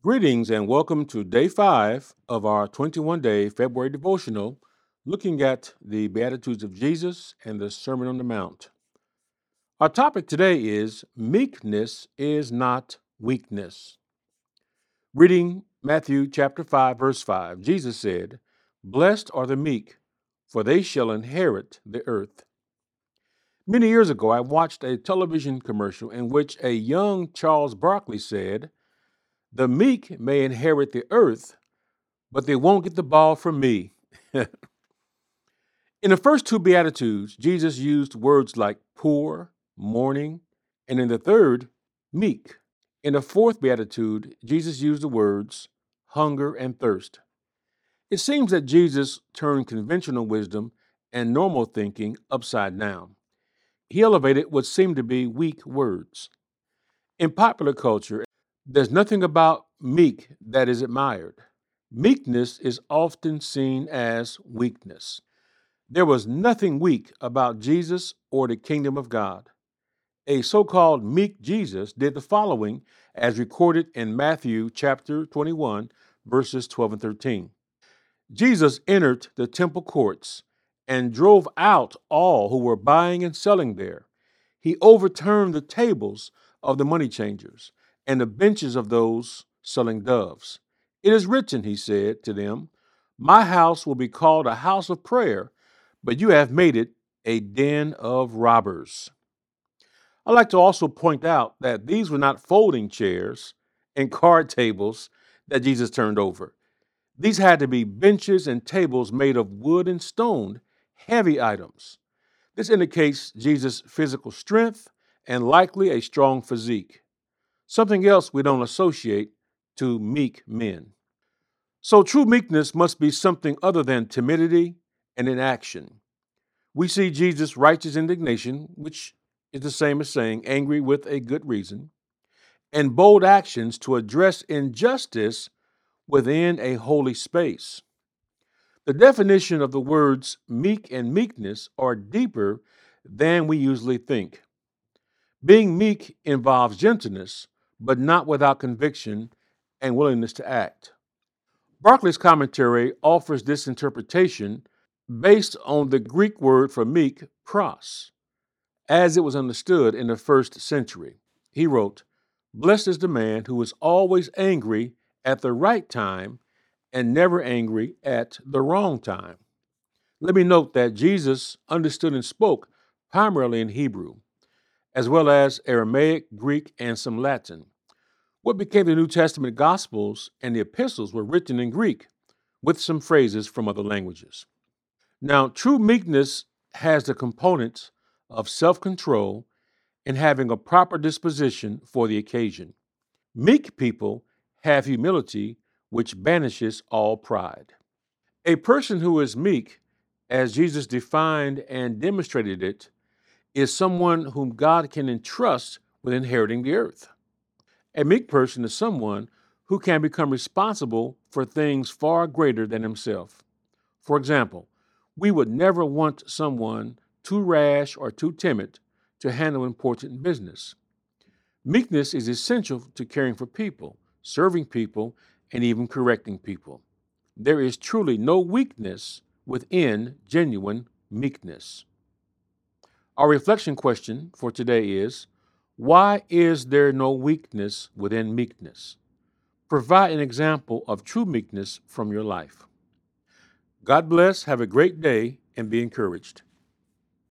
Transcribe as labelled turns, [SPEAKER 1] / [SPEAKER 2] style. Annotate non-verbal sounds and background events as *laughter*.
[SPEAKER 1] Greetings and welcome to day five of our 21 day February devotional, looking at the Beatitudes of Jesus and the Sermon on the Mount. Our topic today is Meekness is not weakness. Reading Matthew chapter 5, verse 5, Jesus said, Blessed are the meek, for they shall inherit the earth. Many years ago, I watched a television commercial in which a young Charles Barkley said, the meek may inherit the earth, but they won't get the ball from me. *laughs* in the first two Beatitudes, Jesus used words like poor, mourning, and in the third, meek. In the fourth Beatitude, Jesus used the words hunger and thirst. It seems that Jesus turned conventional wisdom and normal thinking upside down. He elevated what seemed to be weak words. In popular culture, there's nothing about meek that is admired. Meekness is often seen as weakness. There was nothing weak about Jesus or the kingdom of God. A so called meek Jesus did the following as recorded in Matthew chapter 21, verses 12 and 13. Jesus entered the temple courts and drove out all who were buying and selling there. He overturned the tables of the money changers and the benches of those selling doves. It is written, he said to them, My house will be called a house of prayer, but you have made it a den of robbers. I'd like to also point out that these were not folding chairs and card tables that Jesus turned over. These had to be benches and tables made of wood and stone, heavy items. This indicates Jesus' physical strength and likely a strong physique something else we don't associate to meek men. So, true meekness must be something other than timidity and inaction. We see Jesus' righteous indignation, which is the same as saying angry with a good reason, and bold actions to address injustice within a holy space. The definition of the words meek and meekness are deeper than we usually think. Being meek involves gentleness, but not without conviction and willingness to act. Barclay's commentary offers this interpretation based on the Greek word for meek, praus, as it was understood in the first century. He wrote, Blessed is the man who is always angry at the right time and never angry at the wrong time. Let me note that Jesus understood and spoke primarily in Hebrew as well as Aramaic, Greek, and some Latin. What became the New Testament Gospels and the epistles were written in Greek with some phrases from other languages. Now, true meekness has the components of self control and having a proper disposition for the occasion. Meek people have humility, which banishes all pride. A person who is meek, as Jesus defined and demonstrated it, is someone whom God can entrust with inheriting the earth. A meek person is someone who can become responsible for things far greater than himself. For example, we would never want someone too rash or too timid to handle important business. Meekness is essential to caring for people, serving people, and even correcting people. There is truly no weakness within genuine meekness. Our reflection question for today is Why is there no weakness within meekness? Provide an example of true meekness from your life. God bless, have a great day, and be encouraged.